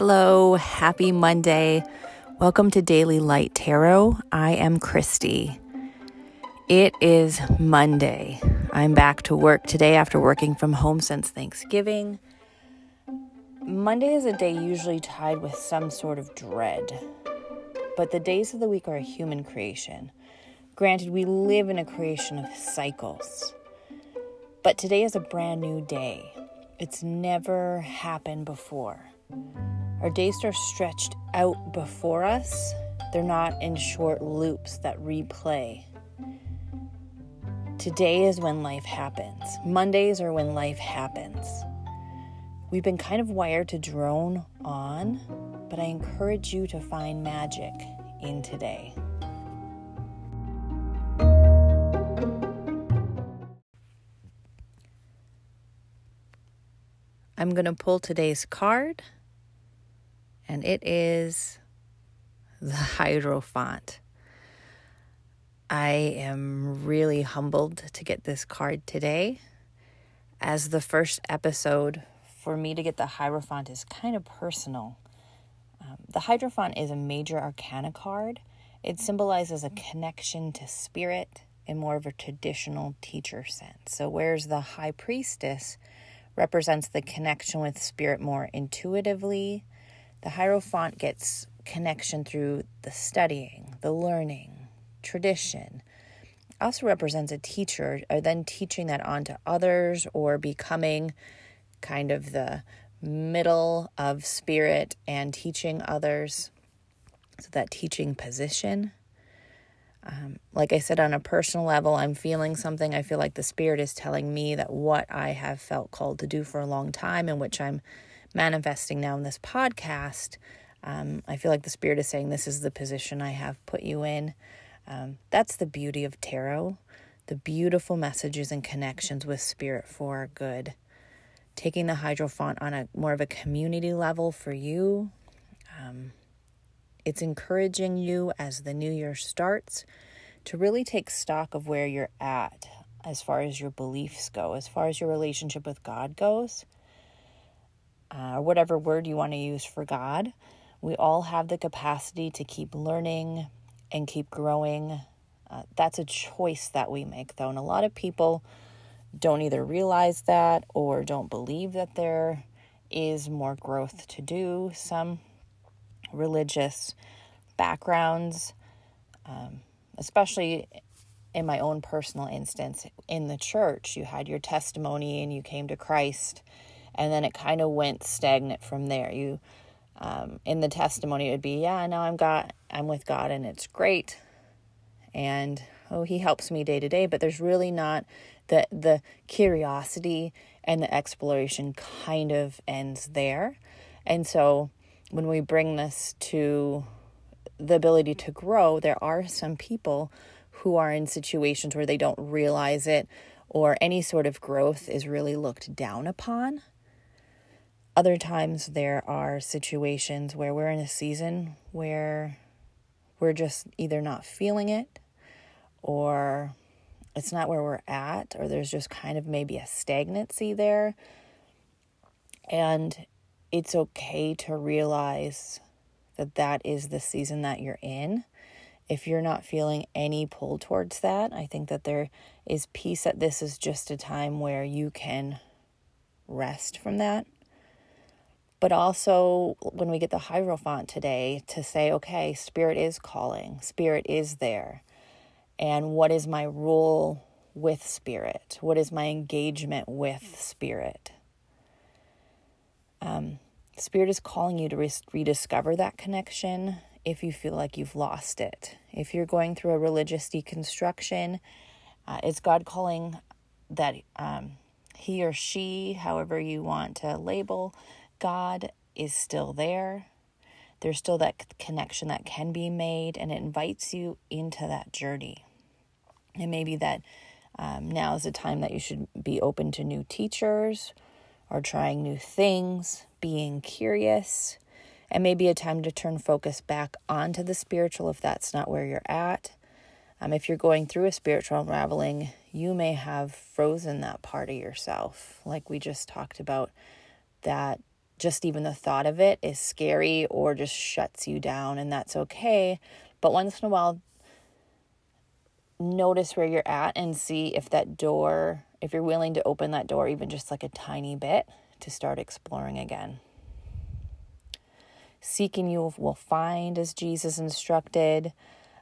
Hello, happy Monday. Welcome to Daily Light Tarot. I am Christy. It is Monday. I'm back to work today after working from home since Thanksgiving. Monday is a day usually tied with some sort of dread, but the days of the week are a human creation. Granted, we live in a creation of cycles, but today is a brand new day. It's never happened before. Our days are stretched out before us, they're not in short loops that replay. Today is when life happens. Mondays are when life happens. We've been kind of wired to drone on, but I encourage you to find magic in today. I'm going to pull today's card and it is the Hierophant. I am really humbled to get this card today. As the first episode, for me to get the Hierophant is kind of personal. Um, the Hierophant is a major arcana card. It symbolizes a connection to spirit in more of a traditional teacher sense. So, whereas the High Priestess represents the connection with spirit more intuitively, the Hierophant gets connection through the studying, the learning, tradition. Also represents a teacher, or then teaching that on to others, or becoming kind of the middle of spirit and teaching others. So that teaching position. Um, like I said, on a personal level, I'm feeling something. I feel like the Spirit is telling me that what I have felt called to do for a long time, in which I'm manifesting now in this podcast, um, I feel like the Spirit is saying, This is the position I have put you in. Um, that's the beauty of tarot, the beautiful messages and connections with Spirit for good. Taking the Hierophant on a more of a community level for you. Um, it's encouraging you as the new year starts to really take stock of where you're at as far as your beliefs go, as far as your relationship with God goes uh, or whatever word you want to use for God. We all have the capacity to keep learning and keep growing. Uh, that's a choice that we make, though. And a lot of people don't either realize that or don't believe that there is more growth to do. Some religious backgrounds, um, especially in my own personal instance, in the church, you had your testimony and you came to Christ and then it kind of went stagnant from there. You, um, in the testimony, it would be, yeah, now I'm God, I'm with God, and it's great, and oh, He helps me day to day. But there's really not the the curiosity and the exploration kind of ends there, and so when we bring this to the ability to grow, there are some people who are in situations where they don't realize it or any sort of growth is really looked down upon. Other times, there are situations where we're in a season where we're just either not feeling it or it's not where we're at, or there's just kind of maybe a stagnancy there. And it's okay to realize that that is the season that you're in. If you're not feeling any pull towards that, I think that there is peace that this is just a time where you can rest from that but also when we get the Hierophant today to say, okay, Spirit is calling, Spirit is there. And what is my role with Spirit? What is my engagement with Spirit? Um, Spirit is calling you to re- rediscover that connection if you feel like you've lost it. If you're going through a religious deconstruction, uh, it's God calling that um, he or she, however you want to label, God is still there. There's still that connection that can be made, and it invites you into that journey. And maybe that um, now is the time that you should be open to new teachers or trying new things, being curious, and maybe a time to turn focus back onto the spiritual if that's not where you're at. Um, if you're going through a spiritual unraveling, you may have frozen that part of yourself, like we just talked about, that just even the thought of it is scary or just shuts you down, and that's okay. But once in a while, notice where you're at and see if that door, if you're willing to open that door even just like a tiny bit to start exploring again. Seeking you will find as Jesus instructed.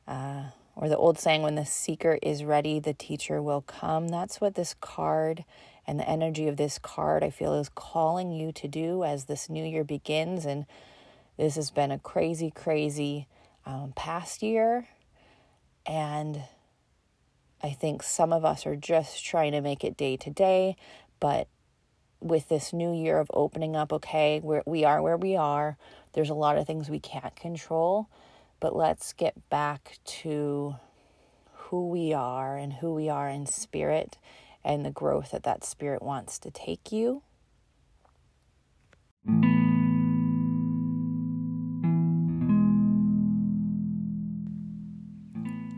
Uh, or the old saying, when the seeker is ready, the teacher will come. That's what this card and the energy of this card, I feel, is calling you to do as this new year begins. And this has been a crazy, crazy um, past year. And I think some of us are just trying to make it day to day. But with this new year of opening up, okay, we're, we are where we are. There's a lot of things we can't control but let's get back to who we are and who we are in spirit and the growth that that spirit wants to take you.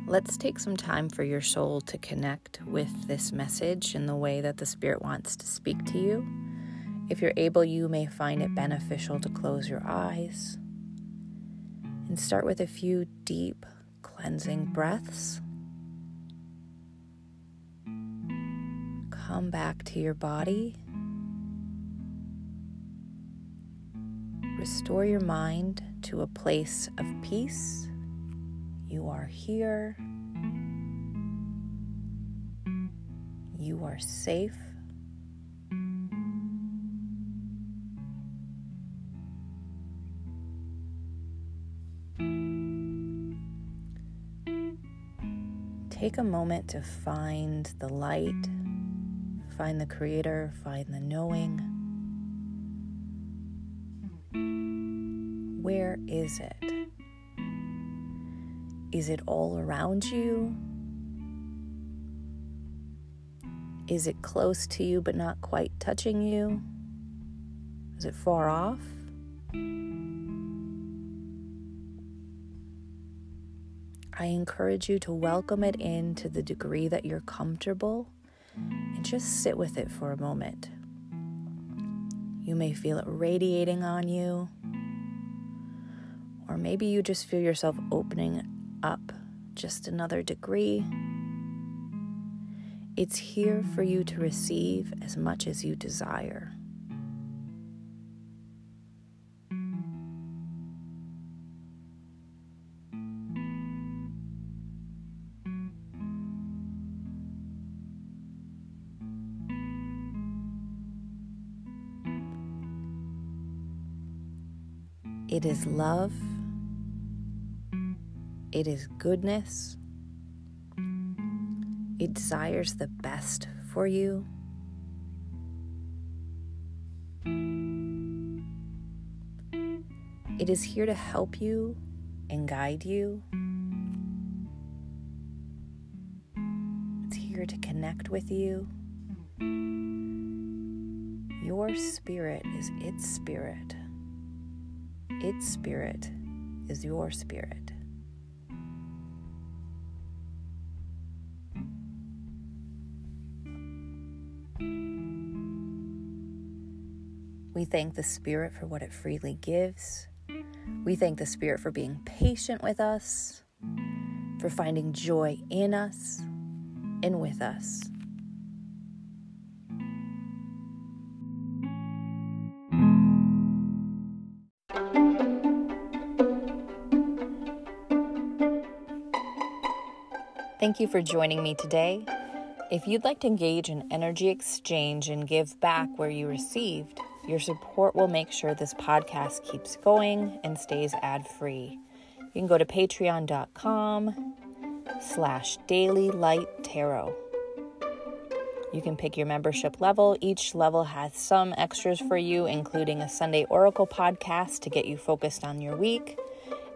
Let's take some time for your soul to connect with this message in the way that the Spirit wants to speak to you. If you're able, you may find it beneficial to close your eyes and start with a few deep cleansing breaths. Come back to your body. Restore your mind to a place of peace. You are here. You are safe. take a moment to find the light, find the Creator, find the knowing. Where is it? Is it all around you? Is it close to you but not quite touching you? Is it far off? I encourage you to welcome it in to the degree that you're comfortable and just sit with it for a moment. You may feel it radiating on you, or maybe you just feel yourself opening up just another degree. It's here for you to receive as much as you desire. It is love. It is goodness. It desires the best for you. It is here to help you and guide you. It's here to connect with you. Your spirit is its spirit. Its spirit is your spirit. We thank the Spirit for what it freely gives. We thank the Spirit for being patient with us, for finding joy in us and with us. Thank you for joining me today. If you'd like to engage in energy exchange and give back where you received, your support will make sure this podcast keeps going and stays ad-free. You can go to patreon.com slash daily light tarot. You can pick your membership level. Each level has some extras for you, including a Sunday Oracle podcast to get you focused on your week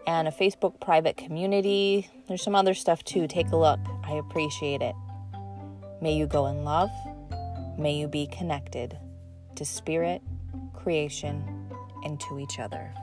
and a Facebook private community. There's some other stuff too. Take a look. I appreciate it. May you go in love. May you be connected to spirit, creation, and to each other.